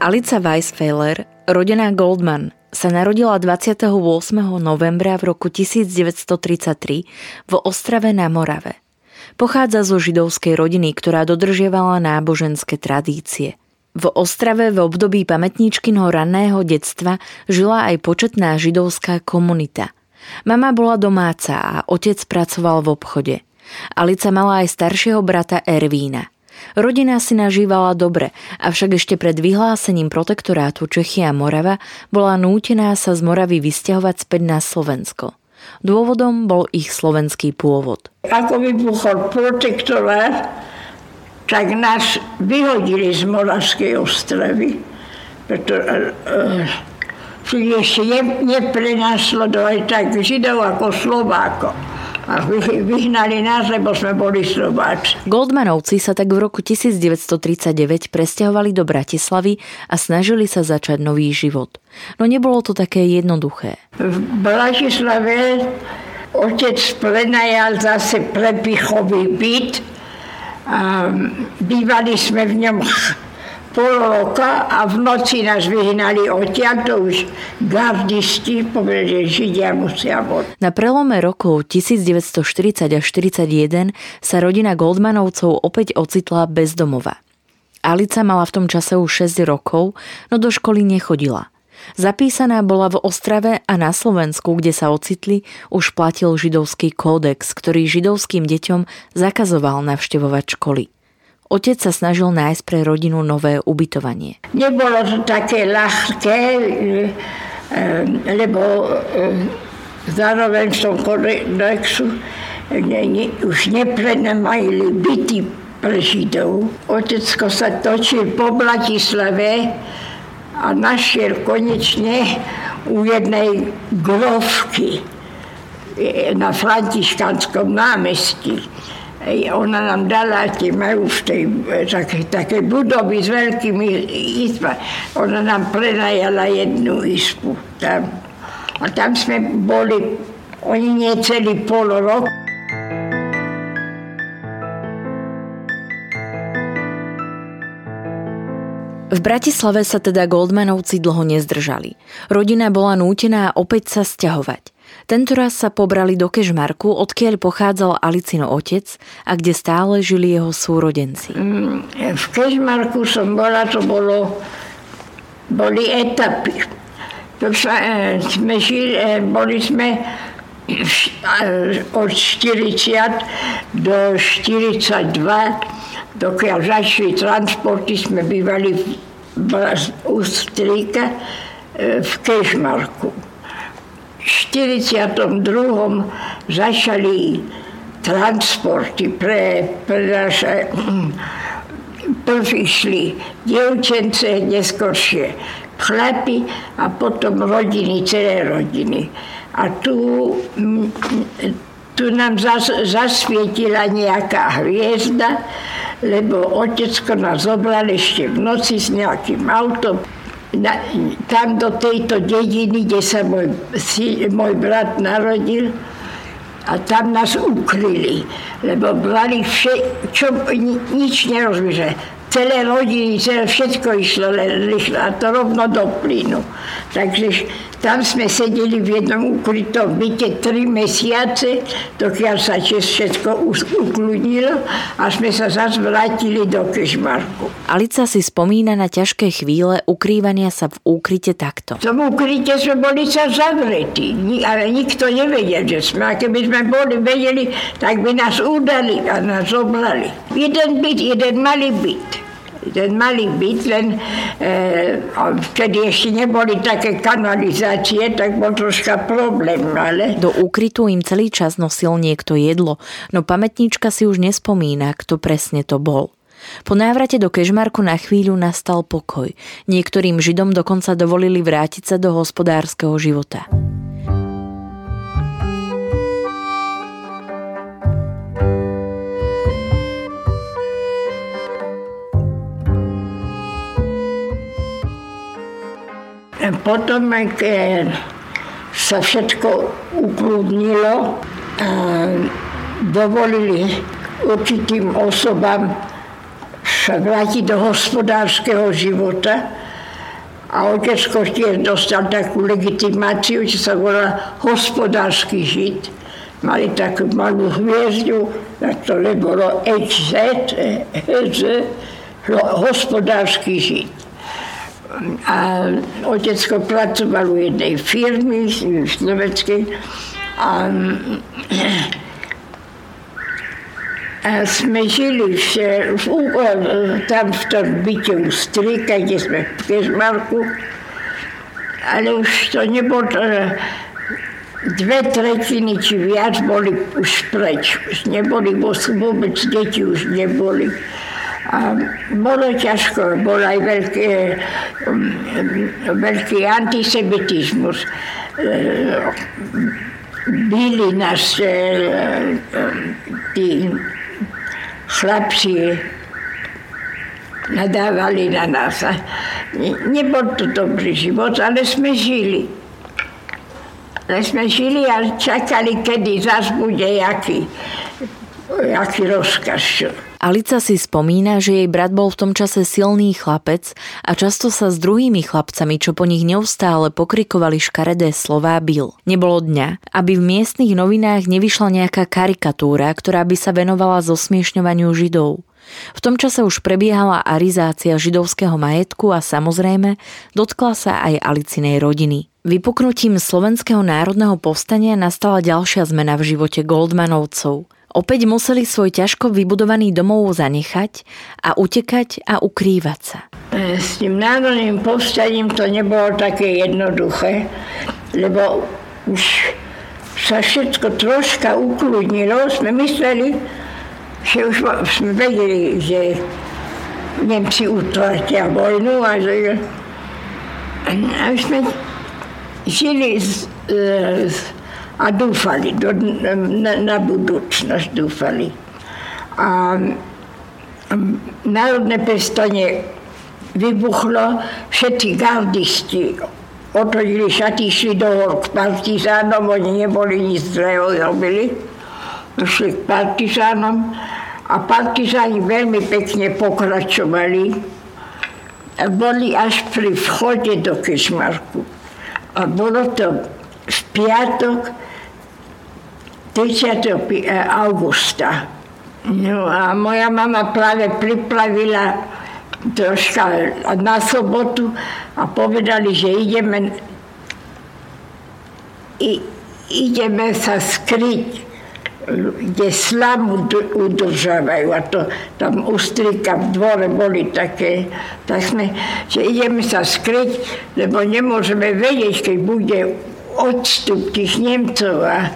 Alica Weisfeiler, rodená Goldman, sa narodila 28. novembra v roku 1933 v Ostrave na Morave. Pochádza zo židovskej rodiny, ktorá dodržievala náboženské tradície. V Ostrave v období pamätníčkinho ranného detstva žila aj početná židovská komunita. Mama bola domáca a otec pracoval v obchode. Alica mala aj staršieho brata Ervína – Rodina si nažívala dobre, avšak ešte pred vyhlásením protektorátu Čechy a Morava bola nútená sa z Moravy vysťahovať späť na Slovensko. Dôvodom bol ich slovenský pôvod. Ako vybuchol protektorát, tak nás vyhodili z Moravskej ostravy, pretože uh, ešte ne, neprenasledovali tak Židov ako Slovákov a vyhnali nás, lebo sme boli Slováci. Goldmanovci sa tak v roku 1939 presťahovali do Bratislavy a snažili sa začať nový život. No nebolo to také jednoduché. V Bratislave otec prenajal zase prepichový byt. A bývali sme v ňom pol roka a v noci nás vyhnali odtiaľ, to už gardisti povedali, že Židia musia von. Na prelome rokov 1940 až 1941 sa rodina Goldmanovcov opäť ocitla bez domova. Alica mala v tom čase už 6 rokov, no do školy nechodila. Zapísaná bola v Ostrave a na Slovensku, kde sa ocitli, už platil židovský kódex, ktorý židovským deťom zakazoval navštevovať školy. Otec sa snažil nájsť pre rodinu nové ubytovanie. Nebolo to také ľahké, e, lebo e, zároveň v tom kodexu už neprenajali byty pre Židov. Otecko sa točil po Bratislave a našiel konečne u jednej grovky e, na Františkanskom námestí ona nám dala, tie majú v tej také, také budovy s veľkými izbami, ona nám prenajala jednu izbu tam. A tam sme boli, oni nie celý pol rok. V Bratislave sa teda Goldmanovci dlho nezdržali. Rodina bola nútená opäť sa sťahovať. Tento raz sa pobrali do Kežmarku, odkiaľ pochádzal Alicino otec a kde stále žili jeho súrodenci. Mm, v Kežmarku som bola, to bolo, boli etapy. To sa, e, sme žili, e, boli sme e, od 40 do 42, dokiaľ začali transporty, sme bývali v, v Ustríka v Kežmarku. 42. začali transporty pre, pre naše prv dievčence, neskôršie chlapi a potom rodiny, celé rodiny. A tu, tu nám zas, zasvietila nejaká hviezda, lebo otecko nás zobral ešte v noci s nejakým autom na, tam do tejto dediny, kde sa môj, si, môj brat narodil, a tam nás ukryli, lebo brali vše, čo, ni, nič nerozumie, celé rodiny, celé všetko išlo rýchlo a to rovno do plynu. Takže tam sme sedeli v jednom ukrytom byte tri mesiace, dokiaľ sa všetko ukludnilo a sme sa zase vrátili do Kešmarku. Alica si spomína na ťažké chvíle ukrývania sa v úkryte takto. V tom ukryte sme boli sa zavretí, ale nikto nevedel, že sme. A keby sme boli vedeli, tak by nás udali a nás oblali. Jeden byt, jeden malý byt ten malý byt, len e, vtedy ešte neboli také kanalizácie, tak bol troška problém, ale... Do úkrytu im celý čas nosil niekto jedlo, no pamätníčka si už nespomína, kto presne to bol. Po návrate do Kežmarku na chvíľu nastal pokoj. Niektorým Židom dokonca dovolili vrátiť sa do hospodárskeho života. Potom, keď sa všetko ukludnilo, dovolili určitým osobám sa vrátiť do hospodárskeho života. A otecko tiež dostal takú legitimáciu, čo sa volá hospodársky žid. Mali takú malú hviezdu, na ktoré bolo HZ, HZ hospodársky žid. A otecko pracoval u jednej firmy slovenskej a, a sme žili v, v, tam v tom byte u strika, kde sme v Kežmarku, ale už to nebolo to, dve tretiny či viac boli už preč. Už neboli vôbec deti, už neboli. A bolo ťažko, bol aj veľký, um, veľký antisemitizmus. Byli nás e, tí chlapci, nadávali na nás. Nebol to dobrý život, ale sme žili. Ale sme žili a čakali, kedy zase bude jaký, jaký rozkaz. Alica si spomína, že jej brat bol v tom čase silný chlapec a často sa s druhými chlapcami, čo po nich neustále pokrikovali škaredé slová, bil. Nebolo dňa, aby v miestnych novinách nevyšla nejaká karikatúra, ktorá by sa venovala zosmiešňovaniu židov. V tom čase už prebiehala arizácia židovského majetku a samozrejme dotkla sa aj Alicinej rodiny. Vypuknutím Slovenského národného povstania nastala ďalšia zmena v živote Goldmanovcov – Opäť museli svoj ťažko vybudovaný domov zanechať a utekať a ukrývať sa. E, s tým národným povstaním to nebolo také jednoduché, lebo už sa všetko troška ukludnilo. Sme mysleli, že už sme vedeli, že Nemci utvrtia vojnu a že a sme žili z, z a dúfali, do, na, na budúcnosť dúfali. A národné pestanie vybuchlo, všetci gardisti otvorili šaty, išli do hor k partizánom, oni neboli nič zlého robili, išli k partizánom a partizáni veľmi pekne pokračovali boli až pri vchode do Kešmarku. A bolo to v piatok 30. augusta. No a moja mama práve priplavila troška na sobotu a povedali, že ideme, i, ideme sa skryť kde slamu udržávajú a to tam u strika v dvore boli také, tak sme, že ideme sa skryť, lebo nemôžeme vedieť, keď bude odstup tých Nemcov a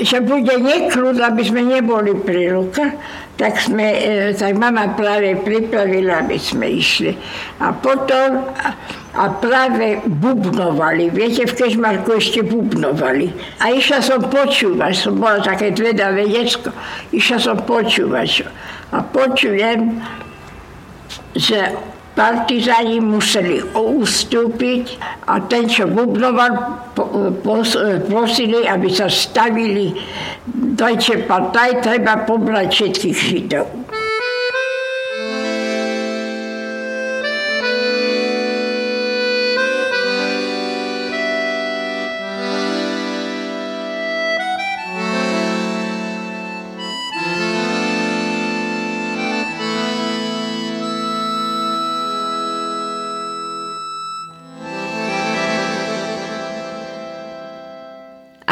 že bude neklud, aby sme neboli pri rukách, tak, sme, e, tak mama práve pripravila, aby sme išli. A potom a práve bubnovali. Viete, v Kežmarku ešte bubnovali. A išla som počúvať, som bola také dvedavé decko. Išla som počúvať. A počujem, že partizáni museli ustúpiť a ten, čo bubnoval, prosili, aby sa stavili Deutsche Partei, treba pobrať všetkých Židov.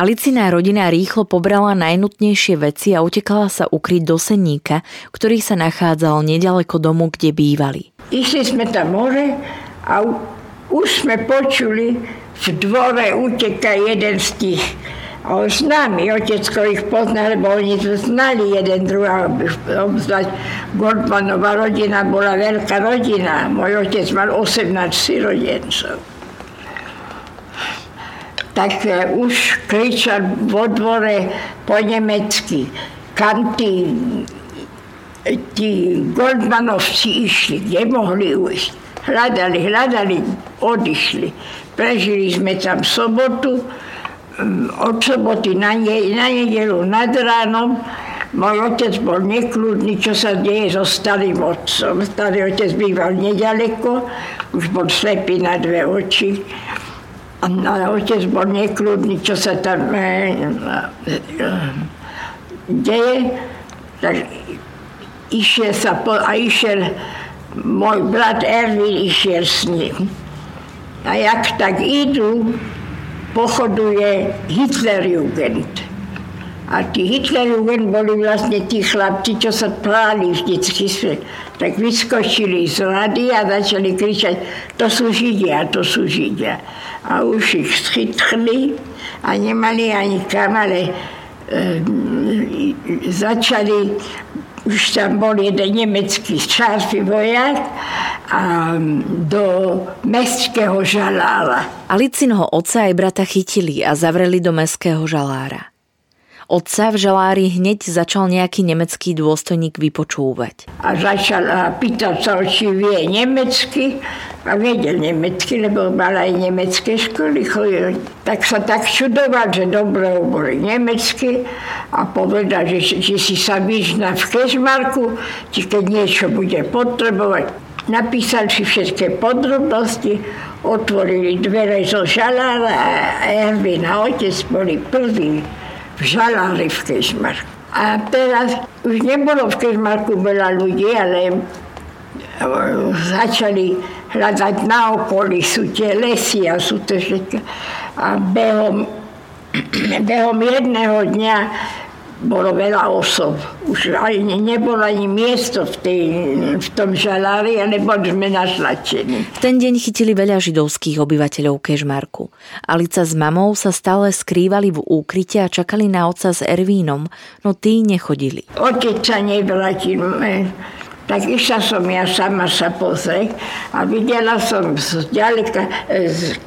Alicina rodina rýchlo pobrala najnutnejšie veci a utekala sa ukryť do senníka, ktorý sa nachádzal nedaleko domu, kde bývali. Išli sme tam hore a už sme počuli, v dvore uteka jeden z tých a on s nami, otecko ich pozná, lebo oni to znali jeden druhého. Obzvlášť Goldmanová rodina bola veľká rodina. Môj otec mal 18 sirodencov tak e, už kričal vo dvore po nemecky. Kam tí, tí Goldmanovci išli, kde mohli ujsť. Hľadali, hľadali, odišli. Prežili sme tam sobotu, od soboty na, ne, na nedelu nad ránom. Môj otec bol nekludný, čo sa deje so starým otcom. Starý otec býval nedaleko, už bol slepý na dve oči. A otec bol nekľudný, čo sa tam e, e, deje. Tak išiel sa po, a išiel môj brat Erwin išiel s ním. A jak tak idú, pochoduje Hitlerjugend. A tí Hitlerjugend boli vlastne tí chlapci, čo sa pláli vždycky. Tak vyskočili z rady a začali kričať, to sú Židia, to sú Židia a už ich schytli a nemali ani kam, ale e, začali, už tam bol jeden nemecký časý vojak a do mestského žalára. Alicinho otca aj brata chytili a zavreli do mestského žalára. Otca v žalári hneď začal nejaký nemecký dôstojník vypočúvať. A začal a pýtať sa, či vie nemecky a vedel nemecky, lebo mal aj nemecké školy. Tak sa tak čudoval, že dobre boli nemecky a povedal, že, že si sa vyzna v Kežmarku, či keď niečo bude potrebovať. Napísal si všetky podrobnosti, otvorili dvere zo žalára a Ervin a otec boli prví v žalári v Kežmarku. A teraz už nebolo v Kežmarku veľa ľudí, ale začali hľadať na okolí, sú tie lesy a sú to všetko. A behom, behom jedného dňa bolo veľa osob. Už ani nebolo ani miesto v, tej, v tom žalári, ale boli sme našlačení. V ten deň chytili veľa židovských obyvateľov Kežmarku. Alica s mamou sa stále skrývali v úkryte a čakali na otca s Ervínom, no tí nechodili. Otec sa nevrátil tak išla som ja sama sa pozrieť a videla som z ďaleka, z,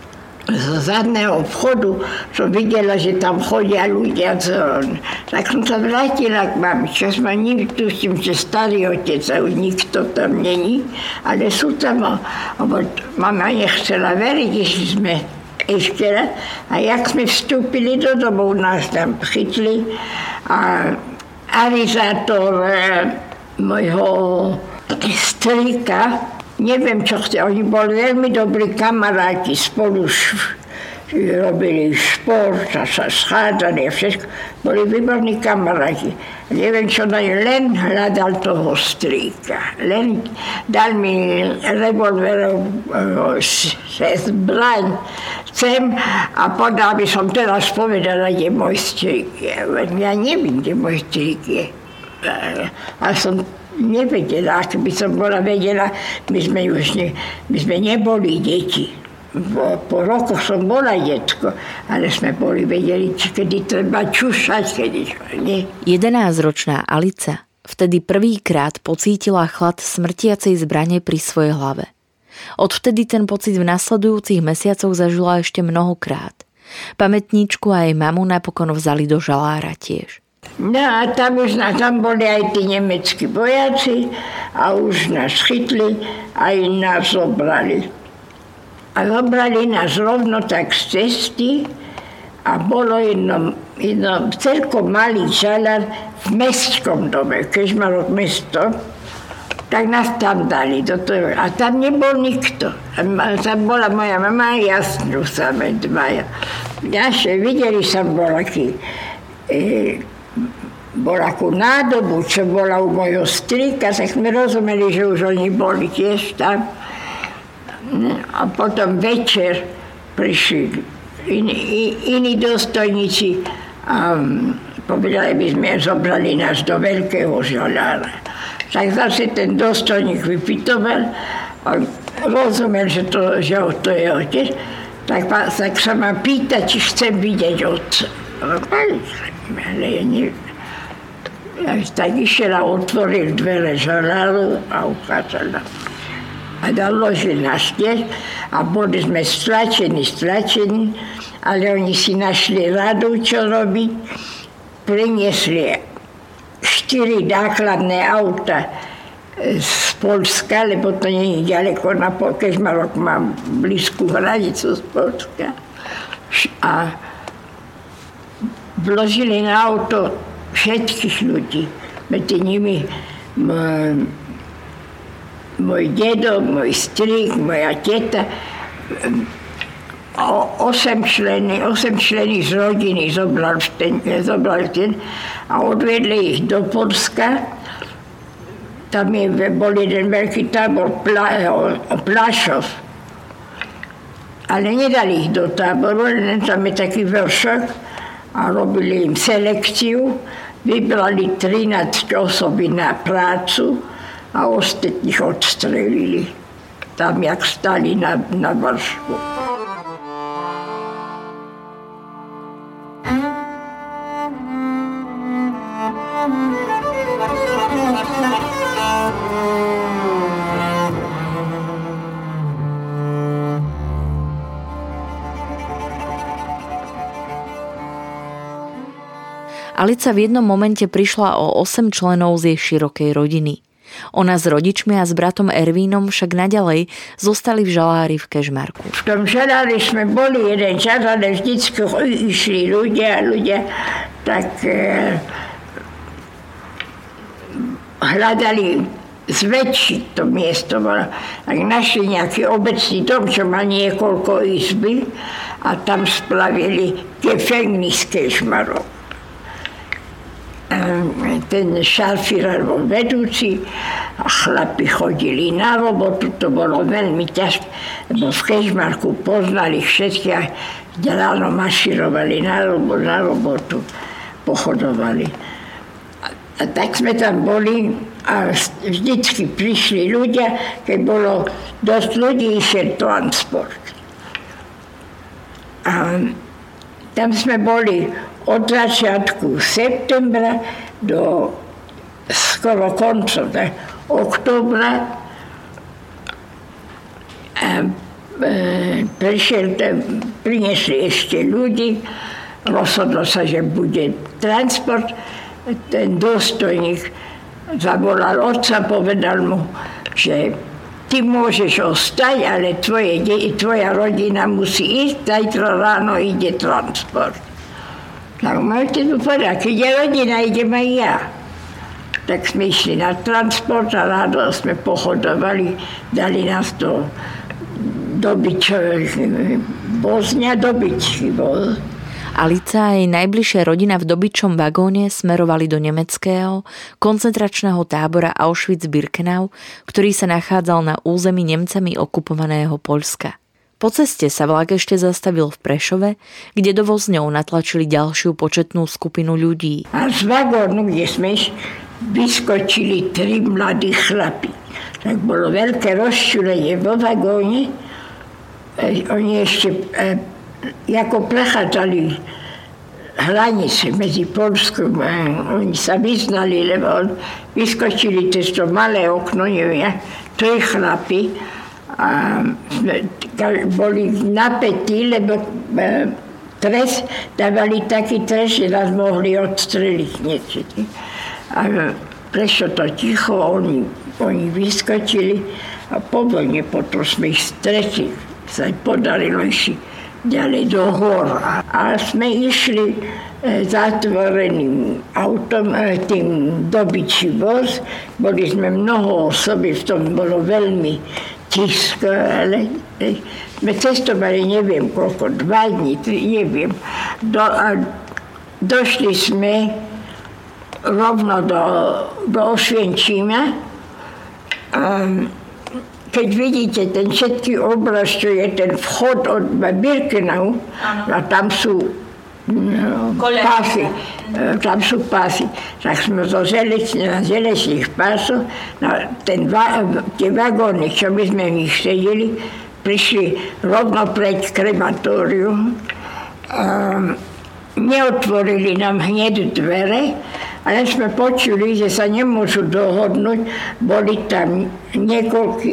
z zadného vchodu, som videla, že tam chodia ľudia. Tak som sa vrátila k mami, čo ma nikto, tým, že starý otec a už nikto tam není, ale sú tam, mama nechcela veriť, že sme ešte raz. A jak sme vstúpili do domu, nás tam chytli a arizátor môjho strýka, neviem čo chce, oni boli veľmi dobrí kamaráti, spolu robili šport a sa schádzali a všetko. Boli výborní kamaráti. Neviem čo, no len hľadal toho strýka. Len dal mi revolverov zbraň sem a podal by som teraz povedala, kde môj strík je. Ja neviem, kde môj strík je. A som nevedela, ak by som bola vedela, my sme už ne, my sme neboli deti. po rokoch som bola detko, ale sme boli vedeli, kedy treba čušať, kedy nie. 11-ročná Alica vtedy prvýkrát pocítila chlad smrtiacej zbrane pri svojej hlave. Odvtedy ten pocit v nasledujúcich mesiacoch zažila ešte mnohokrát. Pamätníčku a jej mamu napokon vzali do žalára tiež. No a tam už na, tam boli aj tí nemeckí vojaci a už nás chytli a i nás zobrali. A zobrali nás rovno tak z cesty a bolo jedno, jedno celkom malý žalár v mestskom dome, Kežmarok mesto, tak nás tam dali. Do toho. A tam nebol nikto. A tam bola moja mama a jasnú same dvaja. Naše videli som bol aký e, bol akú nádobu, čo bola u mojho strika, tak sme rozumeli, že už oni boli tiež tam. A potom večer prišli iní, iní dostojníci a povedali by sme, zobrali nás do veľkého žalára. Tak zase ten dostojník vypitoval, on rozumel, že to, že to je otec, tak, tak sa ma pýta, či chcem vidieť otca. Ja neviem tak išiel a otvoril dvere žaláru a ukázal nám. A naložil na stiež a boli sme stlačení, stlačení, ale oni si našli radu, čo robiť. Priniesli štyri nákladné auta z Polska, lebo to nie je ďaleko na Kežmarok, mám blízku hranicu z Polska. A vložili na auto všetkých ľudí. Medzi nimi môj, môj dedo, môj strik, moja teta, osem členy, osem členy z rodiny zobral ten, zobral ten a odvedli ich do Polska. Tam je, bol jeden veľký tábor, Pla, Plašov. Ale nedali ich do táboru, len tam je taký vršok a robili im selekciu Vybrali 13 osoby na prácu a ostatných odstrelili tam, jak stali na, na vršku. Alica v jednom momente prišla o 8 členov z jej širokej rodiny. Ona s rodičmi a s bratom Ervínom však naďalej zostali v žalári v Kežmarku. V tom žalári sme boli jeden čas, ale vždycky išli ľudia, ľudia tak e, hľadali zväčšiť to miesto. Tak našli nejaký obecný dom, čo má niekoľko izby a tam splavili gefengnis Kežmarok ten šalfír bol vedúci a chlapi chodili na robotu, to bolo veľmi ťažké, lebo v Kežmarku poznali všetky a ráno maširovali na, robo, na robotu, pochodovali. A, a tak sme tam boli a vždycky prišli ľudia, keď bolo dosť ľudí, išiel transport. A tam sme boli od začiatku septembra do skoro konca oktobra a e, prišiel, priniesli ešte ľudí, rozhodlo sa, že bude transport, ten dôstojník zavolal otca, povedal mu, že ty môžeš ostať, ale tvoje, tvoja rodina musí ísť, zajtra ráno ide transport. Máte tu povedať, keď je rodina, idem aj ja. Tak sme išli na transport a rádo sme pochodovali, dali nás do dobyčových, Bosnia dobyčky bol. Alica a jej najbližšia rodina v dobyčom vagóne smerovali do nemeckého koncentračného tábora Auschwitz-Birkenau, ktorý sa nachádzal na území Nemcami okupovaného Poľska. Po ceste sa vlak ešte zastavil v Prešove, kde do vozňov natlačili ďalšiu početnú skupinu ľudí. A z vagónu, kde sme vyskočili tri mladí chlapi. Tak bolo veľké rozčulenie vo vagóne e, oni ešte e, ako prechádzali hranice medzi Polskom a oni sa vyznali, lebo vyskočili cez to malé okno, neviem, tri chlapi a boli napätí, lebo e, trest, dávali taký trest, že nás mohli odstreliť niečo. A prešlo to ticho, oni, oni vyskočili a po vojne potom sme ich stretli. Sa podarilo išli ďalej do hor. A sme išli e, zatvoreným autom, e, tým dobyčí voz. Boli sme mnoho osoby, v tom bolo veľmi tisko, ale e, sme cestovali neviem koľko, dva dní, tri, neviem. Do, a došli sme rovno do, do Osvienčíma. Um, keď vidíte ten všetký obraz, čo je ten vchod od Birkenau, a tam sú pásy, e, tam sú pásy. Tak sme zo želec, na želečných pásoch, na ten, tie vagóny, čo my sme v nich sedeli, prišli rovno pred krematórium. Um, neotvorili nám hneď dvere, ale sme počuli, že sa nemôžu dohodnúť. Boli tam niekoľko, e,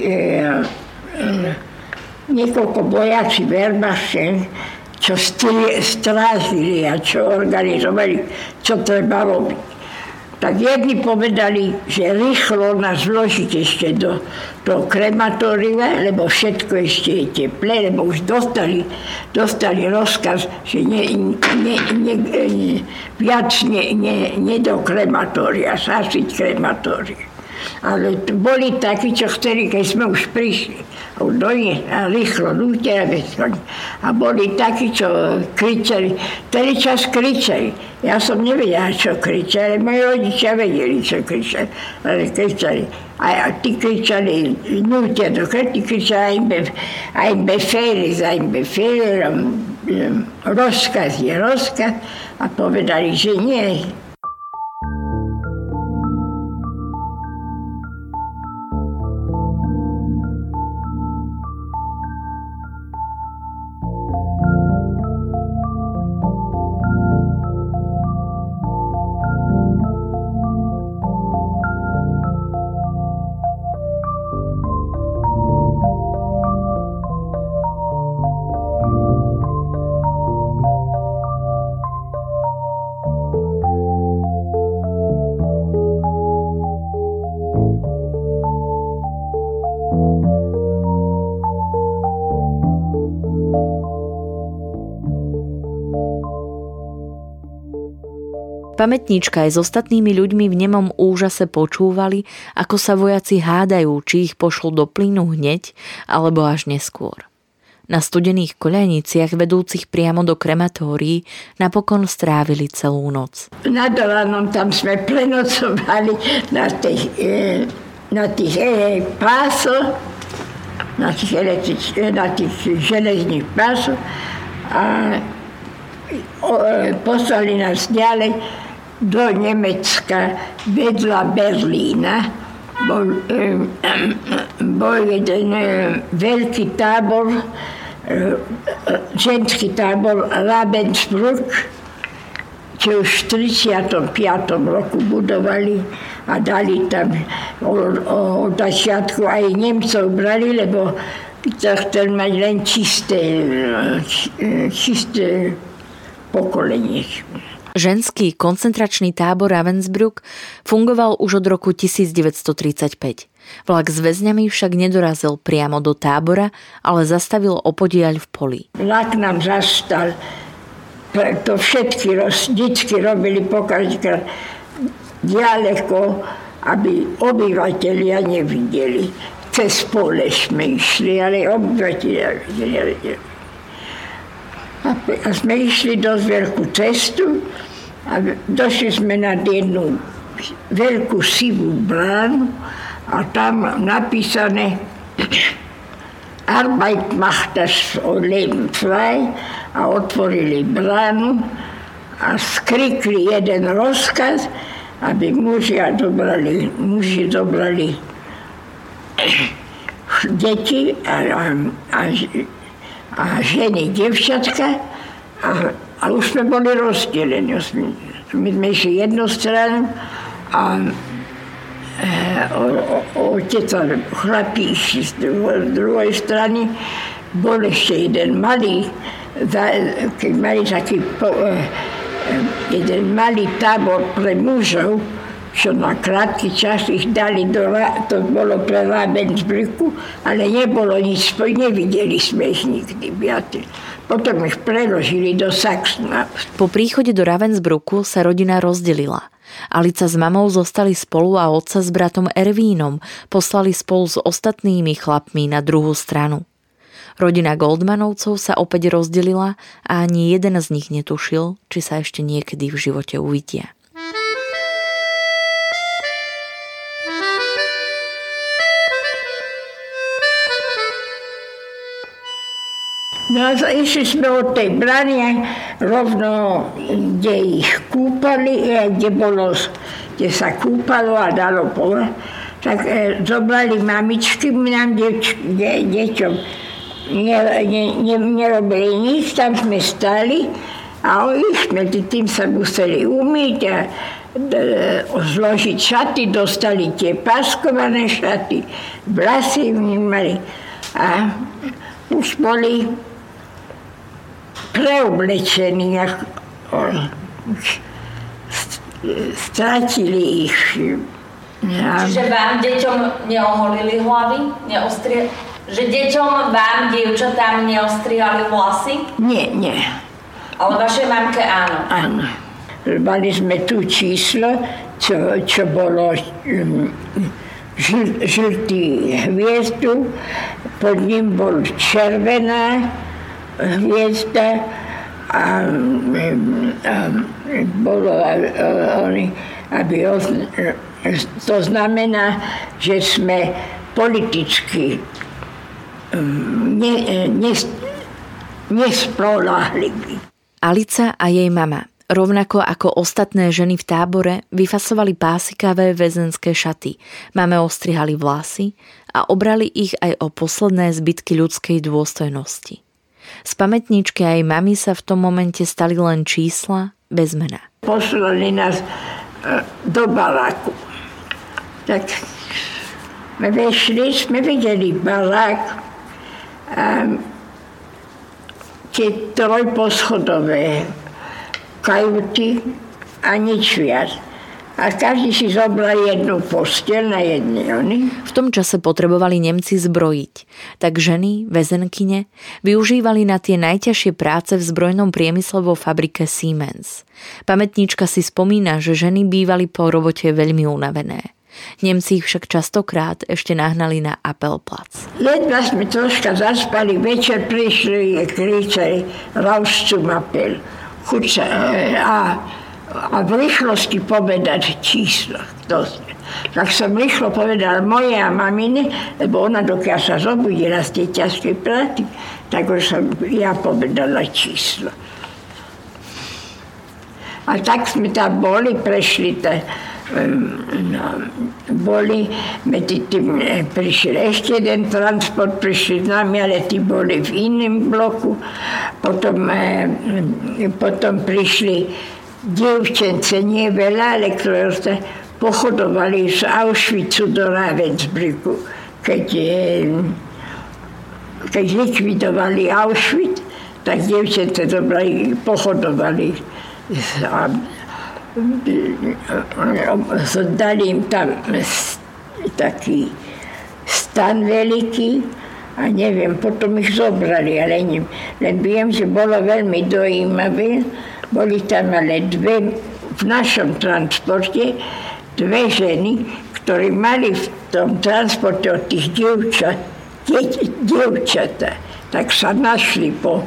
e, niekoľko vojaci Wehrmachten, čo strážili a čo organizovali, čo treba robiť tak jedni povedali, že rýchlo nás vložiť ešte do, do krematória, lebo všetko ešte je teplé, lebo už dostali, dostali rozkaz, že ne, ne, ne, ne, viac ne, ne, ne do krematória, zasiť krematória. Ale boli takí, čo chceli, keď sme už prišli. A dojde a rýchlo, nútia A boli takí, čo kričali. Tedy čas kričali. Ja som nevedela, čo kričali. Moji rodičia vedeli, čo kričali. Ale kričali. A tí kričali, nútia do krti, kričali aj befély, aj befély, rozkaz je rozkaz. A povedali, že nie, Pamätníčka aj s ostatnými ľuďmi v nemom úžase počúvali, ako sa vojaci hádajú, či ich pošlo do plynu hneď, alebo až neskôr. Na studených koľajniciach vedúcich priamo do krematórií napokon strávili celú noc. Nad ránom tam sme prenocovali na tých, e, na tých e, pásoch, na tých, e, na tých železných pásoch a poslali nás ďalej do Nemecka vedľa Berlína bol, bol jeden veľký tábor, ženský tábor Ravensbrück, čo už v 35. roku budovali a dali tam od začiatku aj Nemcov brali, lebo chcel mať len čisté, čisté pokolenie. Ženský koncentračný tábor Ravensbrück fungoval už od roku 1935. Vlak s väzňami však nedorazil priamo do tábora, ale zastavil opodiaľ v poli. Vlak nám zastal. To všetky vždycky robili pokaždýkrát ďaleko, aby obyvateľia nevideli. Cez pole sme išli, ale obyvateľia videli. A, a sme išli dosť veľkú cestu a došli sme na jednu veľkú sivú bránu a tam napísané Arbeit macht das Leben frei a otvorili bránu a skrikli jeden rozkaz, aby muži dobrali, muži dobrali deti a, a, a a ženy, devčatka a, a už sme boli rozdelení. My sme išli jednu stranu a e, otec a chlapí išli z druhej strany. Bol ešte jeden malý, keď mali taký jeden malý tábor pre mužov, čo na krátky čas ich dali do, to bolo pre Ravensbrücku, ale nebolo nič, nevideli sme ich nikdy viac. Potom ich preložili do Saxna. Po príchode do Ravensbrücku sa rodina rozdelila. Alica s mamou zostali spolu a otca s bratom Ervínom poslali spolu s ostatnými chlapmi na druhú stranu. Rodina Goldmanovcov sa opäť rozdelila a ani jeden z nich netušil, či sa ešte niekedy v živote uvidia. No išli sme od tej brany rovno, kde ich kúpali, e, kde, bolo, kde sa kúpalo a dalo pole, tak e, zobrali mamičky nám deč, de, deťom. Ne, ne, ne, nerobili nič, tam sme stali a ich sme tým sa museli umyť a zložiť šaty, dostali tie paskované šaty, vlasy mali a už boli preoblečení, stratili ich. Ja. Čiže vám deťom neoholili hlavy? Neostrie... Že deťom vám, dievčatám, neostriali vlasy? Nie, nie. Ale vašej mamke áno? Áno. Mali sme tu číslo, čo, čo bolo žl, žltý hviezdu, pod ním bol červená, hviezda a, a bolo oni, aby to znamená, že sme politicky ne, ne, nespolahliví. Alica a jej mama rovnako ako ostatné ženy v tábore, vyfasovali pásikavé väzenské šaty, máme ostrihali vlasy a obrali ich aj o posledné zbytky ľudskej dôstojnosti. Z pamätníčky aj mami sa v tom momente stali len čísla bez mena. Poslali nás e, do baráku. Tak sme vešli, sme videli barák a tie trojposchodové kajuty a nič viac a každý si zobral jednu postel na jednej oni. V tom čase potrebovali Nemci zbrojiť, tak ženy, väzenkyne, využívali na tie najťažšie práce v zbrojnom priemysle vo fabrike Siemens. Pamätníčka si spomína, že ženy bývali po robote veľmi unavené. Nemci ich však častokrát ešte nahnali na Appelplatz. Ledva sme troška zaspali, večer prišli, kričali Raus zum Appel. Chuča, a a v rýchlosti povedať číslo. To, tak som rýchlo povedal moje a mamine, lebo ona dokiaľ sa zobudila z tej ťažkej práci, tak už som ja povedala číslo. A tak sme tam boli, prešli to, no, boli, medzi tým e, prišiel ešte jeden transport, prišli s nami, ale tí boli v iném bloku. Potom, e, potom prišli dievčence, nie veľa, ale ktoré pochodovali z Auschwitzu do Ravensbrücku. Keď, keď likvidovali Auschwitz, tak dievčence dobrali, pochodovali. A, dali im tam taký stan veľký a neviem, potom ich zobrali, ale. Len viem, že bolo veľmi dojímavé, boli tam ale dve, v našom transporte dve ženy, ktoré mali v tom transporte od tých dievčat, dievčata, tak sa našli po,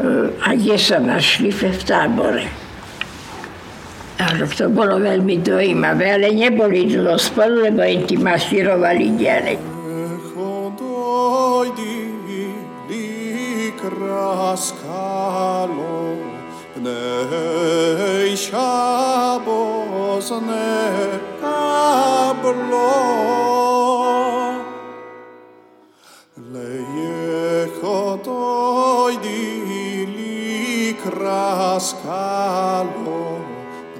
e, a kde sa našli v tábore. Ale to bolo veľmi dojímavé, ale neboli dlho spolu, lebo im tým masírovali ďalej. Kraskalo Nei Shabbos ne kablo Leyechoto skalo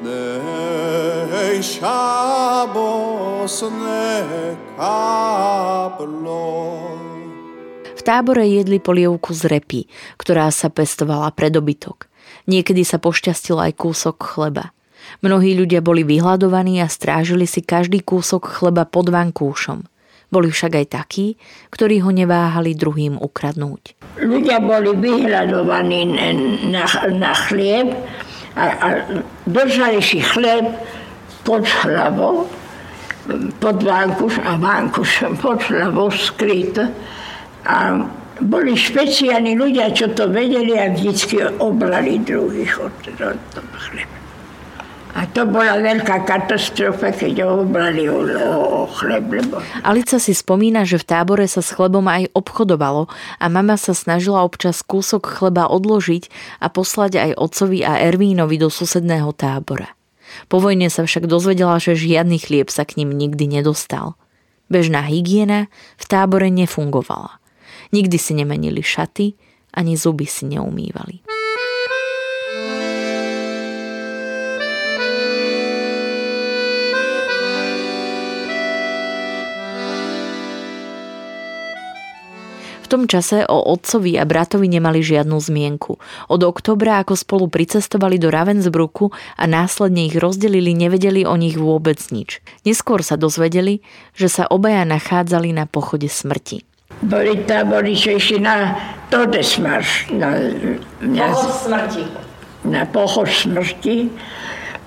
pnei šabos nekablo. V tábore jedli polievku z repy, ktorá sa pestovala pre dobytok. Niekedy sa pošťastil aj kúsok chleba. Mnohí ľudia boli vyhľadovaní a strážili si každý kúsok chleba pod vankúšom. Boli však aj takí, ktorí ho neváhali druhým ukradnúť. Ľudia boli vyhľadovaní na, na chlieb a, a držali si chlieb pod hlavou, pod vankuš a vankušom pod hlavou skryt a boli špeciálni ľudia, čo to vedeli a vždycky obrali druhých od, toho chleba. A to bola veľká katastrofa, keď ho obrali o, o, o chleb. Lebo... Alica si spomína, že v tábore sa s chlebom aj obchodovalo a mama sa snažila občas kúsok chleba odložiť a poslať aj otcovi a Ervínovi do susedného tábora. Po vojne sa však dozvedela, že žiadny chlieb sa k ním nikdy nedostal. Bežná hygiena v tábore nefungovala. Nikdy si nemenili šaty, ani zuby si neumývali. V tom čase o otcovi a bratovi nemali žiadnu zmienku. Od oktobra, ako spolu pricestovali do Ravensbrücku a následne ich rozdelili, nevedeli o nich vôbec nič. Neskôr sa dozvedeli, že sa obaja nachádzali na pochode smrti. Boli tábory, čo išli na Todesmarš. Na, na, pochod smrti. Na pochod smrti.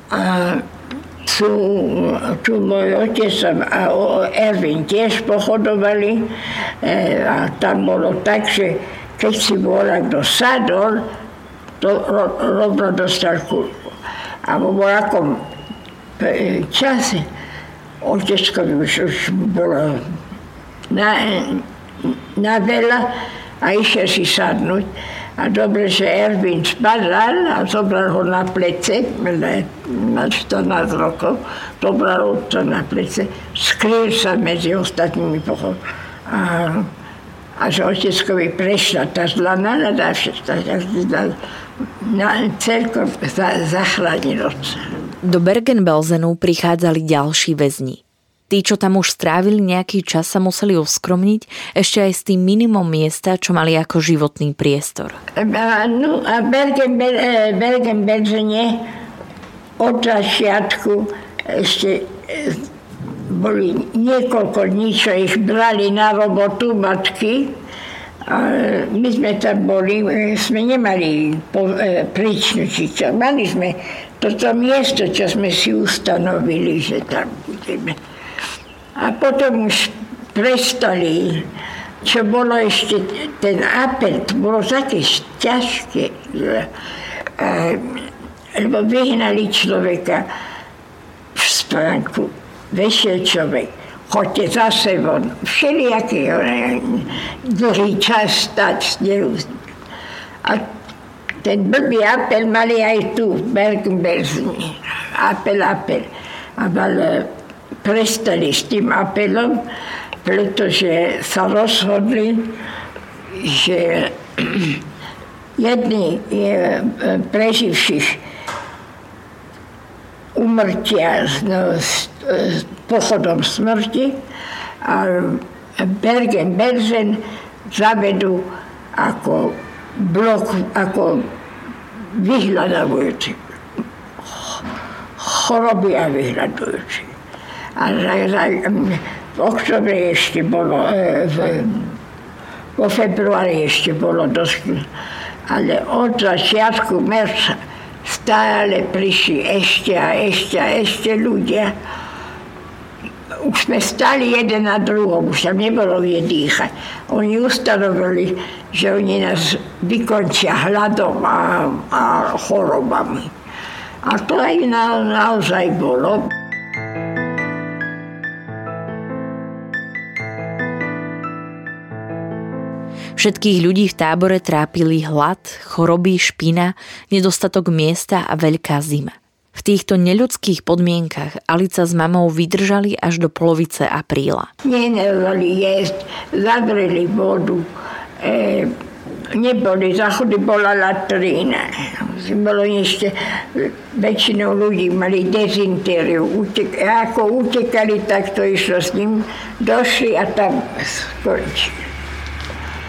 A tu, tu môj otec a Ervin tiež pochodovali. E, a tam bolo tak, že keď si bola kto sadol, to ro, rovno dostal kulku. A vo vojakom e, čase oteckovi už, už bolo na, na veľa a išiel si sadnúť. A dobre, že Ervin spadal a zobral ho na plece, na 14 rokov, zobral ho to na plece, skryl sa medzi ostatnými pochod. A, a že oteckovi prešla tá zlá nálada, na, celkom za, zachránil Do Bergen-Belsenu prichádzali ďalší väzni. Tí, čo tam už strávili nejaký čas, sa museli uskromniť ešte aj s tým minimum miesta, čo mali ako životný priestor. No, a Bergen, e, Bergen od začiatku ešte e, boli niekoľko dní, čo ich brali na robotu matky. A my sme tam boli, e, sme nemali po, príčnu, mali sme toto miesto, čo sme si ustanovili, že tam budeme. A potom už prestali, čo bolo ešte, ten apel, to bolo také ťažké, lebo vyhnali človeka v spánku, vešiel človek, choďte zase von, všelijaký dlhý čas stať A ten blbý apel mali aj tu v Bergen-Belsen. Apel, apel. Ale prestali s tým apelom, pretože sa rozhodli, že jedni je preživších umrtia no, s, s pochodom smrti a Bergen-Belsen zavedú ako blok, ako vyhľadavujúci choroby a vyhľadujúci. A za, za, v oktobre ešte bolo, e, v, vo februári ešte bolo dosť, ale od začiatku merca stále prišli ešte a ešte a ešte ľudia. Už sme stali jeden na druhom, už tam nebolo vie dýchať. Oni ustanovili, že oni nás vykončia hľadom a, a chorobami. A to aj na, naozaj bolo. Všetkých ľudí v tábore trápili hlad, choroby, špina, nedostatok miesta a veľká zima. V týchto neľudských podmienkach Alica s mamou vydržali až do polovice apríla. Nenevali jesť, zavreli vodu, e, neboli záchody, bola latrína. Bolo ešte, väčšinou ľudí mali dezintériu. Utek, ako utekali, tak to išlo s ním. Došli a tam skončili.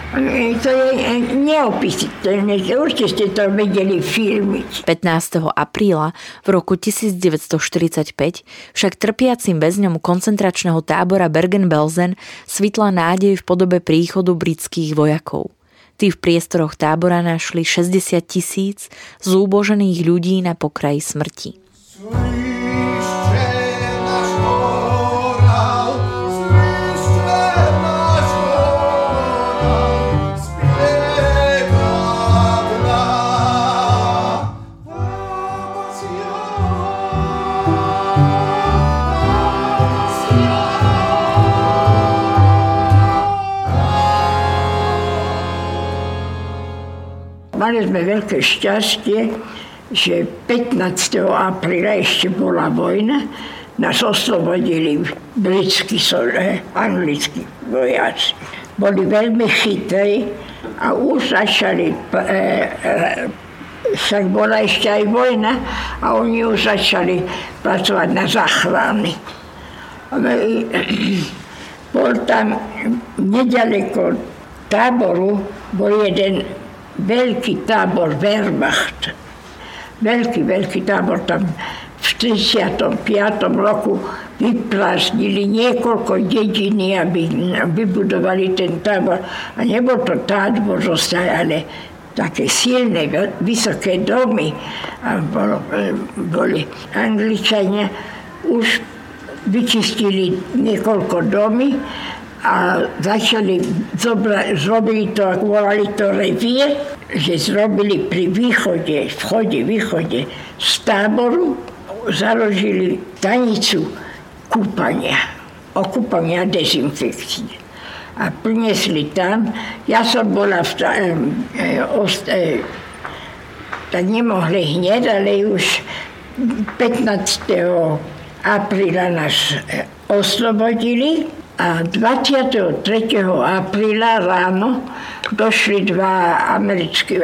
To je neopísateľné, určite ste to vedeli filmiť. 15. apríla v roku 1945 však trpiacim väzňom koncentračného tábora Bergen-Belsen svitla nádej v podobe príchodu britských vojakov. Tí v priestoroch tábora našli 60 tisíc zúbožených ľudí na pokraji smrti. Sweet. Sme veľké šťastie, že 15. apríla ešte bola vojna, nás oslobodili britskí, anglickí vojaci. Boli veľmi chytrí a už začali, e, e, však bola ešte aj vojna a oni už začali pracovať na záchrany. Bol tam nedaleko táboru, bol jeden veľký tábor Wehrmacht. Veľký, veľký tábor tam v 35. roku vyprázdnili niekoľko dediny, aby vybudovali ten tábor. A nebol to tábor zostať, ale také silné, vysoké domy. A bolo, boli Angličania už vyčistili niekoľko domy a začali, zobra, zrobili to, volali to revír, že zrobili pri východe, vchode, východe z táboru, založili tanicu kúpania, okúpania dezinfekcie. A prinesli tam, ja som bola v ta, e, ost, e, tak nemohli hneď, ale už 15. apríla nás e, oslobodili a 23. apríla ráno došli dva americkí,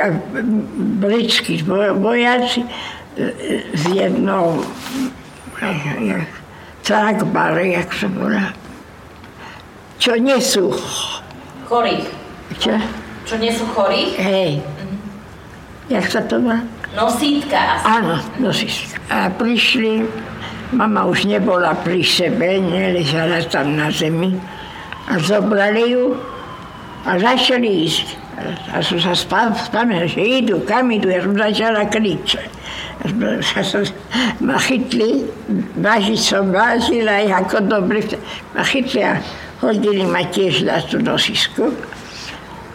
britskí vojaci z jednou Tragbar, jak sa volá. Čo nie sú... Chorých. Čo? Čo nie sú chorých? Hej. Mhm. Jak sa to má? Nosítka. Áno, nosítka. A prišli Mama už nebola pri sebe, neležala tam na zemi. A zobrali ju a začali ísť. A som sa spomínala, že idú, kam idú, ja som začala kričať. A som, ma chytli, vážiť som vážila, ako dobre, ma chytli a hodili ma tiež na tú nosisku.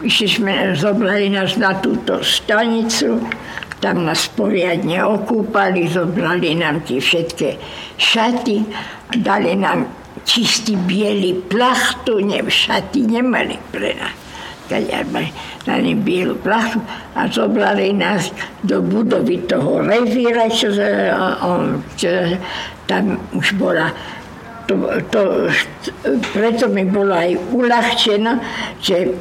Išli sme, zobrali nás na túto stanicu, tam nás poriadne okúpali, zobrali nám tie všetky šaty, dali nám čistý biely plachtu, ne, šaty nemali pre nás. Dali bielu plachtu a zobrali nás do budovy toho revíra, čo, čo tam už bola to, to, preto mi bolo aj uľahčeno, že,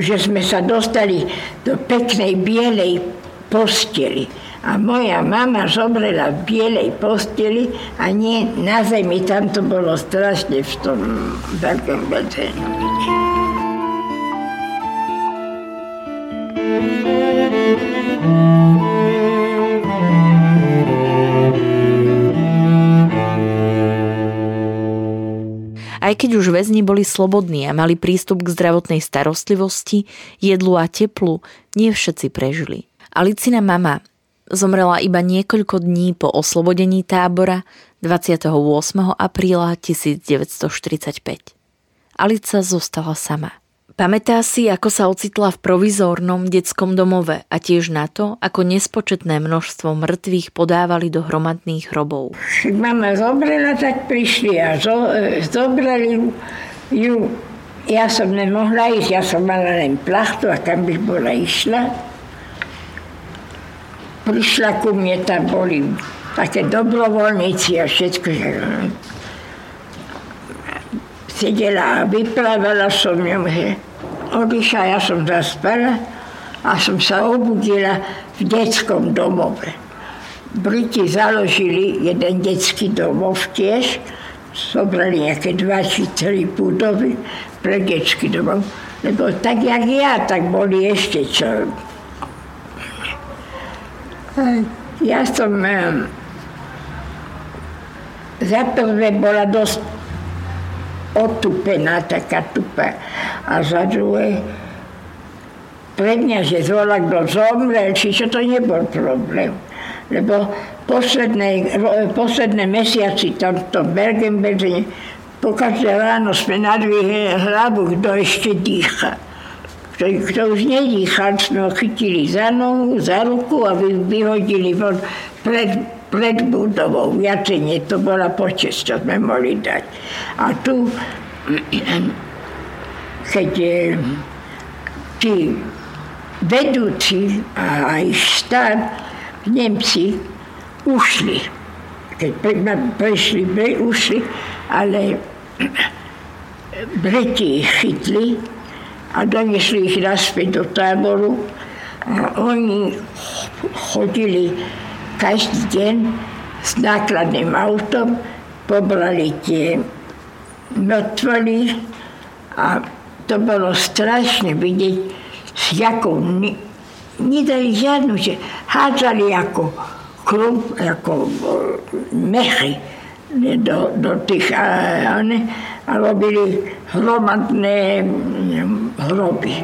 že sme sa dostali do peknej bielej posteli. A moja mama zomrela v bielej posteli a nie na zemi. Tam to bolo strašne v tom veľkom bazénu. Aj keď už väzni boli slobodní a mali prístup k zdravotnej starostlivosti, jedlu a teplu, nie všetci prežili. Alicina mama zomrela iba niekoľko dní po oslobodení tábora 28. apríla 1945. Alica zostala sama. Pamätá si, ako sa ocitla v provizórnom detskom domove a tiež na to, ako nespočetné množstvo mŕtvych podávali do hromadných hrobov. Mama zomrela, tak prišli a zo, e, zobrali ju. Ja som nemohla ísť, ja som mala len plachtu a kam by bola išla prišla ku mne, tam boli také dobrovoľníci a všetko. Sedela a vyplávala som ňom, že odišla, ja som zaspala a som sa obudila v detskom domove. Briti založili jeden detský domov tiež, sobrali nejaké dva či tri budovy pre detský domov. Lebo tak, jak ja, tak boli ešte čo. Ja som za prvé bola dosť otupená, taká tupa. A za druhé, pre mňa, že zvolá kto zomrel, či čo to nebol problém. Lebo posledné, posledné mesiaci tam v tom Bergenbezene, po každé ráno sme nadvihli hlavu, kto ešte dýcha. Kto, kto už nedýchal, sme ho chytili za nohu, za ruku a vyhodili von pred pred budovou. Viacej nie, to bola počesť, čo sme mohli dať. A tu, keď tí vedúci a aj štát, Nemci ušli. Keď pre, prešli, pre, ušli, ale Briti ich chytli a donesli ich naspäť do táboru. A oni chodili každý deň s nákladným autom pobrali tie mŕtvoly a to bolo strašne vidieť, s jakou nedali žiadnu, že hádzali ako klub, ako mechy do, do tých a, a, a robili hromadné hroby.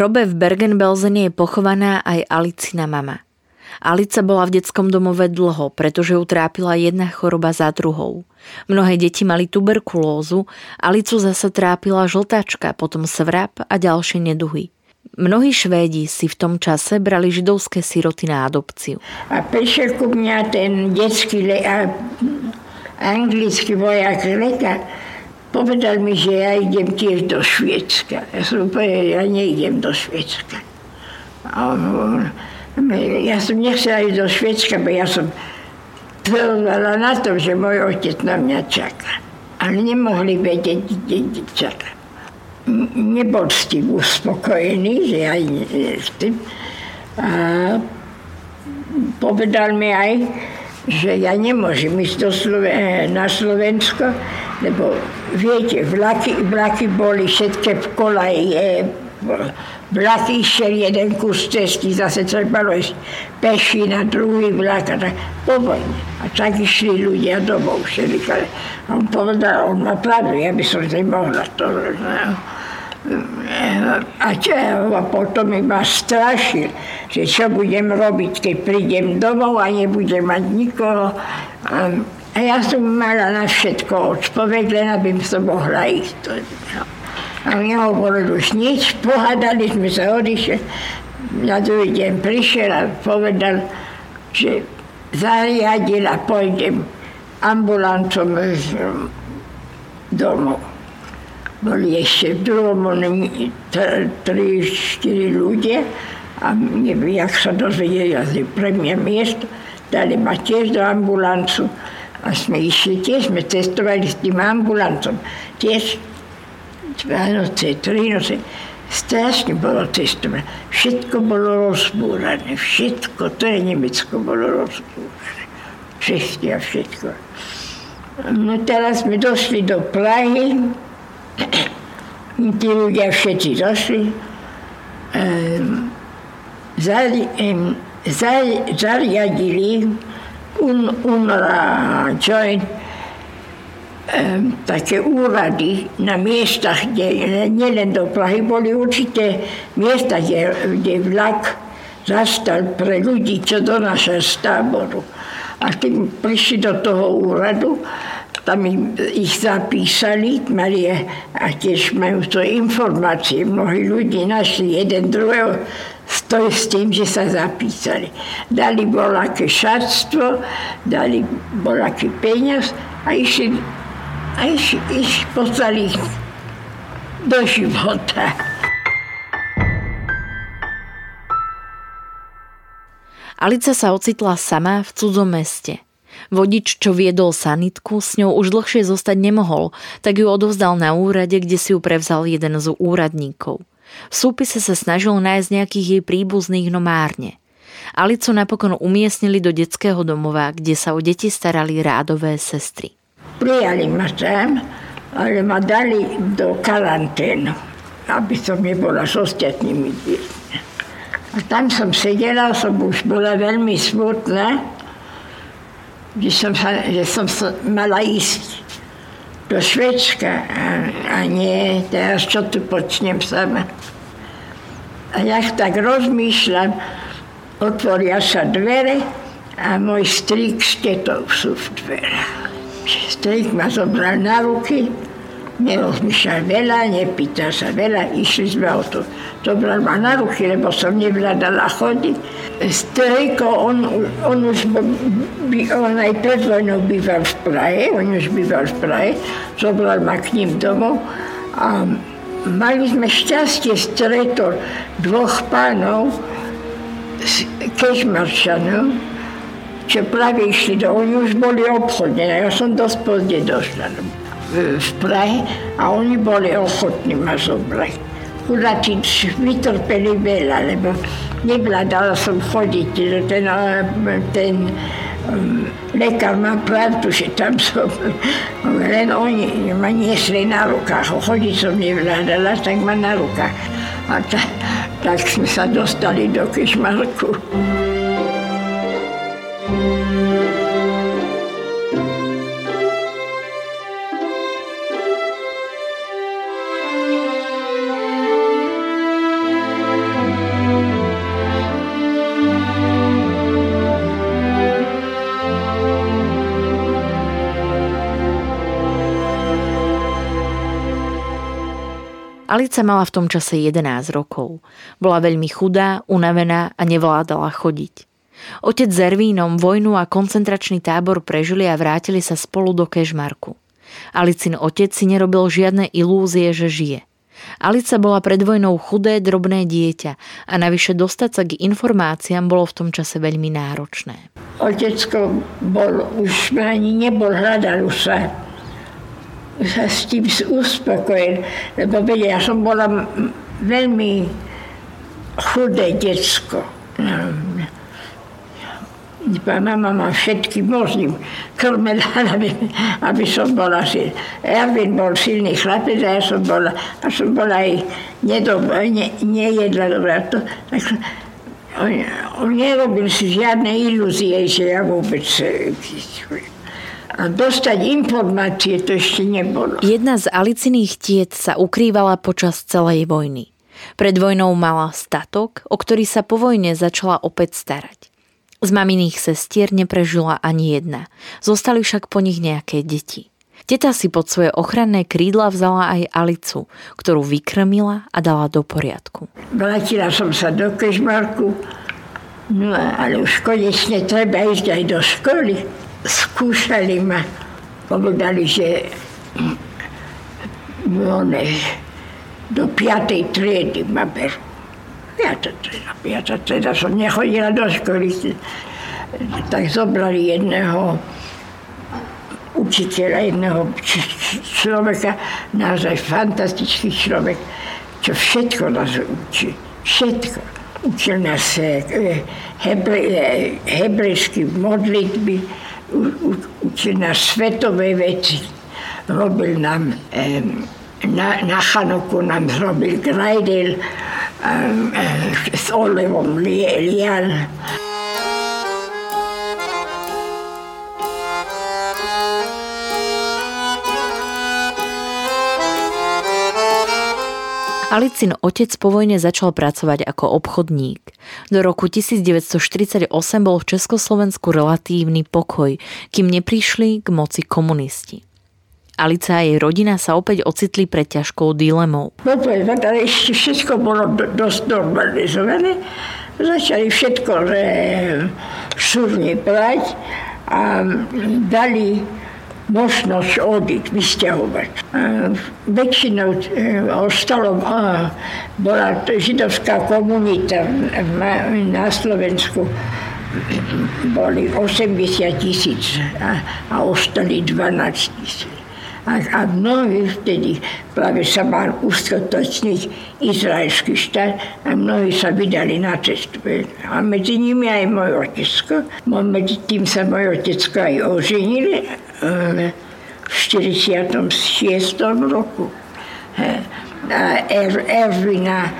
hrobe v Bergen-Belsene je pochovaná aj Alicina mama. Alica bola v detskom domove dlho, pretože ju trápila jedna choroba za druhou. Mnohé deti mali tuberkulózu, Alicu zasa trápila žltačka, potom svrap a ďalšie neduhy. Mnohí Švédi si v tom čase brali židovské siroty na adopciu. A prišiel ku mňa ten detský le- a anglický vojak lekár Povedal mi, že ja idem tiež do Šviecka. Ja som povedal, ja neidem do Šviecka. A on, ja som nechcela ísť do Šviecka, bo ja som trvala na tom, že môj otec na mňa čaká. Ale nemohli vedieť, kde čaká. Nebol s tým uspokojený, že ja s tým. A povedal mi aj, že ja nemôžem ísť do Sloven- na Slovensko, lebo viete, vlaky, vlaky boli všetké v kolaji. Vlaky išiel jeden kus cesty, zase trebalo ísť peši na druhý vlak a tak po vojne. A tak išli ľudia domov všelikale. A on povedal, on má pravdu, ja by som nemohla to. No. A čo, a potom ma strašil, že čo budem robiť, keď prídem domov a nebudem mať nikoho. A a ja som mala na všetko odpoveď, len aby som mohla ísť. No. A nehovoril už nič, pohádali sme sa, odišli. Na druhý deň prišiel a povedal, že zariadil a pôjdem ambulancom domov. Boli ešte v druhom tri, štyri ľudia a neviem, jak sa dozvedeli, asi pre mňa miesto, dali ma tiež do ambulancu. A sme išli tiež, sme cestovali s tým ambulantom. Tiež dva noce, tri noce. Strašne bolo cestovať. Všetko bolo rozbúrané. Všetko, to je Nemecko, bolo rozbúrané. Všetky a všetko. No teraz sme došli do Prahy. Tí ľudia všetci došli. Um, zari, um, zari, zariadili un, UNRWA joint také úrady na miestach, kde nielen do Prahy, boli určité miesta, kde, kde vlak zastal pre ľudí, čo donáša z táboru. A keď prišli do toho úradu, tam ich zapísali, mali a tiež majú to informácie. Mnohí ľudí našli jeden druhého to s tým, že sa zapísali. Dali bolaké šatstvo, dali bolaké peniaz a išli, a iš, iš poslali do života. Alica sa ocitla sama v cudzom meste. Vodič, čo viedol sanitku, s ňou už dlhšie zostať nemohol, tak ju odovzdal na úrade, kde si ju prevzal jeden z úradníkov. V súpise sa snažil nájsť nejakých jej príbuzných, no márne. Alicu napokon umiestnili do detského domova, kde sa o deti starali rádové sestry. Prijali ma sem, ale ma dali do karanténu, aby som nebola s ostatnými deťmi. A tam som sedela, som už bola veľmi smutná, že som, sa, že som sa mala ísť do Švedska a, a nie teraz čo tu počnem sama. A ja tak rozmýšľam, otvoria sa dvere a môj strík s tetou sú v dverách. Strík ma zobral na ruky, nerozmýšľal veľa, nepýtal sa veľa, išli sme o to. Zobral ma na ruky, lebo som nevládala chodiť. Strejko, on, on už by, on aj pred vojnou býval v Prahe, on už býval v Prahe, zobral ma k ním domov a mali sme šťastie stretol dvoch pánov, kežmarčanov, čo práve išli do... Oni už boli obchodne, ja som dosť pozde došla v Prahe a oni boli ochotní ma zobrať. Chudáci vytrpeli veľa, lebo nevládala som chodiť, že ten, ten um, lekár má pravdu, že tam som, len oni ma niesli na rukách, chodiť som nevládala, tak ma na rukách. A ta, tak sme sa dostali do Kešmarku. Alica mala v tom čase 11 rokov. Bola veľmi chudá, unavená a nevládala chodiť. Otec s Ervínom vojnu a koncentračný tábor prežili a vrátili sa spolu do Kežmarku. Alicin otec si nerobil žiadne ilúzie, že žije. Alica bola pred vojnou chudé, drobné dieťa a navyše dostať sa k informáciám bolo v tom čase veľmi náročné. Otecko bol, už ani nebol, hľadal sa sa s tým uspokojil, lebo vedia, ja som bola veľmi chudé detsko. Mama ma všetky možným krmela, aby, aby som bola silná. Erwin bol silný chlapec a ja som bola, a som bola aj nedob, ne, nejedla dobrá. To, tak, on, on nerobil si žiadne ilúzie, že ja vôbec dostať informácie to ešte nebolo. Jedna z Aliciných tiet sa ukrývala počas celej vojny. Pred vojnou mala statok, o ktorý sa po vojne začala opäť starať. Z maminých sestier neprežila ani jedna. Zostali však po nich nejaké deti. Teta si pod svoje ochranné krídla vzala aj Alicu, ktorú vykrmila a dala do poriadku. Vrátila som sa do Kežmarku, no ale už konečne treba ísť aj do školy skúšali ma, povedali, že one, do piatej triedy ma berú. Piatá trieda, piatá trieda, som nechodila do školy. Tak zobrali jedného učiteľa, jedného človeka, naozaj fantastický človek, čo všetko nás učí. Všetko. Učil nás eh, hebre, eh, modlitby, učil nás svetové veci. Robil nám, na, na Chanoku nám robil grajdel s olevom lial. Alicin otec po vojne začal pracovať ako obchodník. Do roku 1948 bol v Československu relatívny pokoj, kým neprišli k moci komunisti. Alica a jej rodina sa opäť ocitli pred ťažkou dilemou. No ale ešte všetko bolo dosť normalizované. Začali všetko že súrne brať a dali možnosť odísť, vysťahovať. Väčšinou e, ostalo, bola židovská komunita na Slovensku boli 80 tisíc a, ostali 12 tisíc. A, a mnohí vtedy práve sa mal uskutočniť izraelský štát a mnohí sa vydali na cestu. A medzi nimi aj môj otecko. Medzi tým sa môj otecko aj oženil v 46. roku. A er, Ervina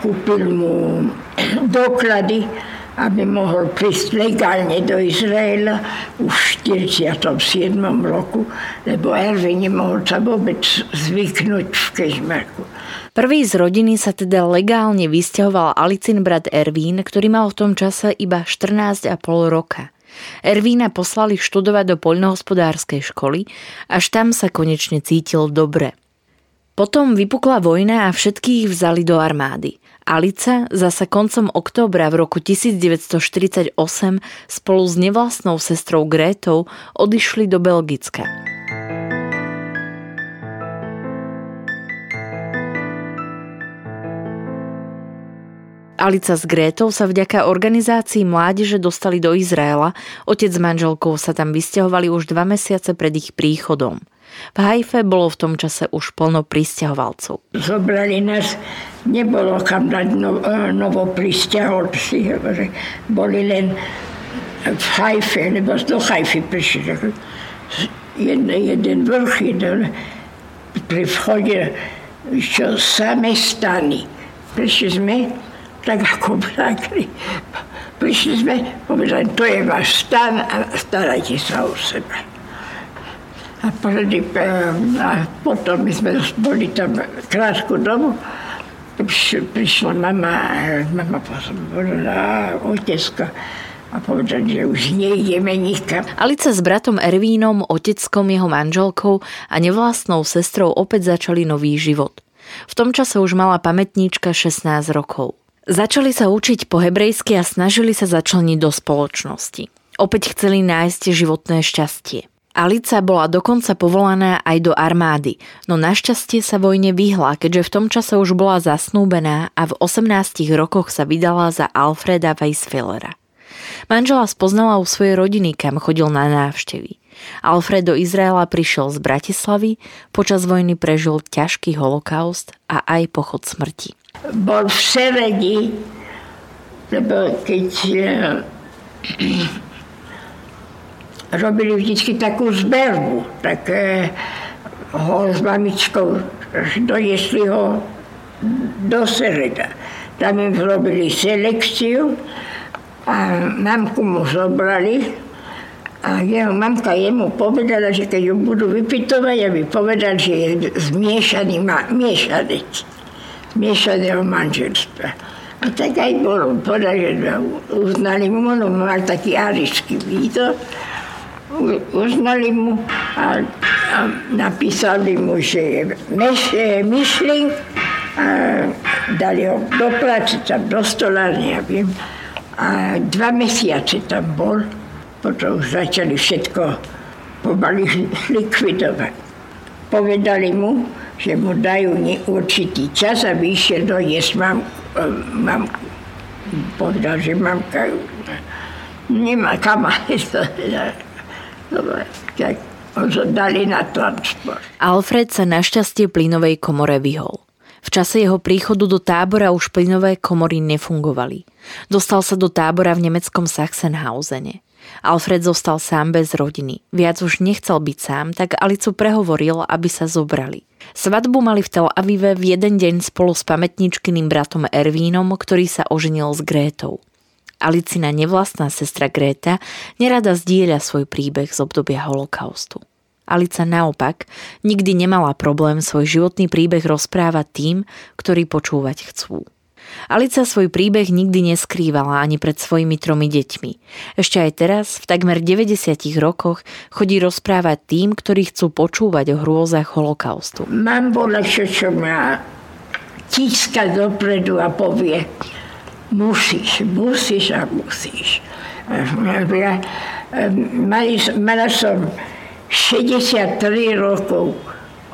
kúpil mu doklady aby mohol prísť legálne do Izraela už v 47. roku, lebo Erwin nemohol sa vôbec zvyknúť v Kežmarku. Prvý z rodiny sa teda legálne vysťahoval Alicin brat Ervín, ktorý mal v tom čase iba 14,5 roka. Ervína poslali študovať do poľnohospodárskej školy, až tam sa konečne cítil dobre. Potom vypukla vojna a všetkých vzali do armády. Alica zasa koncom októbra v roku 1948 spolu s nevlastnou sestrou Grétou odišli do Belgicka. Alica s Grétou sa vďaka organizácii mládeže dostali do Izraela, otec s manželkou sa tam vysťahovali už dva mesiace pred ich príchodom. V Hajfe bolo v tom čase už plno pristahovalcov. Zobrali nás, nebolo kam dať no, e, novo pristahovalci, boli len v Hajfe, lebo do Hajfy prišli. Jeden, jeden vrch, jeden pri vchode, čo same stany. Prišli sme, tak ako brakli. Prišli sme, povedali, to je váš stan a starajte sa o seba. A, prvý, a potom my sme boli tam krátku dobu. Prišla mama, mama povedala, otecko, a povedal, že už nejdeme nikam. Alica s bratom Ervínom, oteckom, jeho manželkou a nevlastnou sestrou opäť začali nový život. V tom čase už mala pamätníčka 16 rokov. Začali sa učiť po hebrejsky a snažili sa začleniť do spoločnosti. Opäť chceli nájsť životné šťastie. Alica bola dokonca povolaná aj do armády, no našťastie sa vojne vyhla, keďže v tom čase už bola zasnúbená a v 18 rokoch sa vydala za Alfreda Weisfellera. Manžela spoznala u svojej rodiny, kam chodil na návštevy. Alfred do Izraela prišiel z Bratislavy, počas vojny prežil ťažký holokaust a aj pochod smrti. Bol v Seredi, lebo keď robili vždycky takú zberbu, tak ho s mamičkou doniesli ho do Sereda. Tam im robili selekciu a mamku mu zobrali a jeho mamka jemu povedala, že keď ju budú vypitovať, aby povedal, že je zmiešaný ma- miešanec, miešaného manželstva. A tak aj bolo. Že uznali mu, on mal taký arišský výdor uznali mu a, a napísali mu, že je myš, myšlink a dali ho do práce, tam do stolárne, ja viem. A dva mesiace tam bol, potom začali všetko pomaly likvidovať. Povedali mu, že mu dajú určitý čas, aby išiel doniesť mam, mamku. Povedal, že mamka nemá kam. Dobre, tak dali na transport. Alfred sa našťastie plynovej komore vyhol. V čase jeho príchodu do tábora už plynové komory nefungovali. Dostal sa do tábora v nemeckom Sachsenhausene. Alfred zostal sám bez rodiny. Viac už nechcel byť sám, tak Alicu prehovoril, aby sa zobrali. Svadbu mali v Tel Avive v jeden deň spolu s pamätničkyným bratom Ervínom, ktorý sa oženil s Grétou. Alicina nevlastná sestra Gréta nerada zdieľa svoj príbeh z obdobia holokaustu. Alica naopak nikdy nemala problém svoj životný príbeh rozprávať tým, ktorí počúvať chcú. Alica svoj príbeh nikdy neskrývala ani pred svojimi tromi deťmi. Ešte aj teraz, v takmer 90 rokoch, chodí rozprávať tým, ktorí chcú počúvať o hrôzach holokaustu. Mám bola, čo, má tíska dopredu a povie, musíš, musíš a musíš. Ja, mala som 63 rokov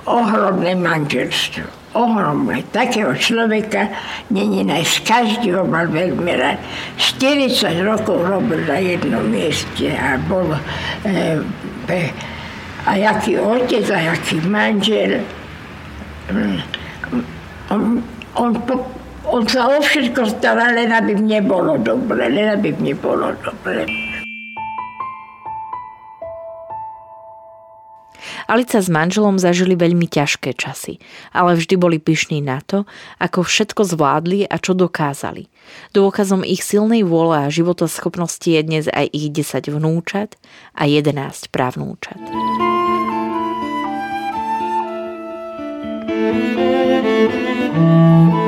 ohromné manželstvo. Ohromné. Takého človeka není nájsť. Každý ho mal veľmi rád. 40 rokov robil na jednom mieste a bol e, a jaký otec, a jaký manžel. On, on, on sa o všetko staral, len aby mne bolo dobre, len aby mne bolo dobre. Alica s manželom zažili veľmi ťažké časy, ale vždy boli pyšní na to, ako všetko zvládli a čo dokázali. Dôkazom ich silnej vôle a životoschopnosti je dnes aj ich 10 vnúčat a 11 právnúčat. thank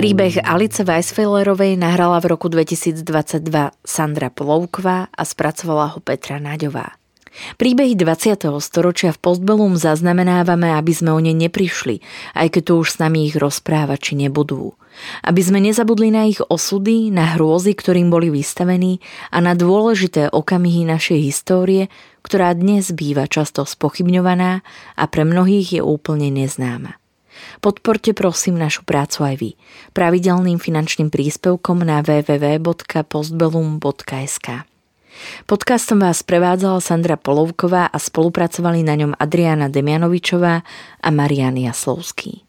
Príbeh Alice Weisfellerovej nahrala v roku 2022 Sandra Plovkva a spracovala ho Petra Naďová. Príbehy 20. storočia v Postbellum zaznamenávame, aby sme o ne neprišli, aj keď tu už s nami ich rozprávači nebudú. Aby sme nezabudli na ich osudy, na hrôzy, ktorým boli vystavení a na dôležité okamihy našej histórie, ktorá dnes býva často spochybňovaná a pre mnohých je úplne neznáma. Podporte prosím našu prácu aj vy. Pravidelným finančným príspevkom na www.postbellum.sk. Podcastom vás prevádzala Sandra Polovková a spolupracovali na ňom Adriana Demianovičová a Marian Jaslovský.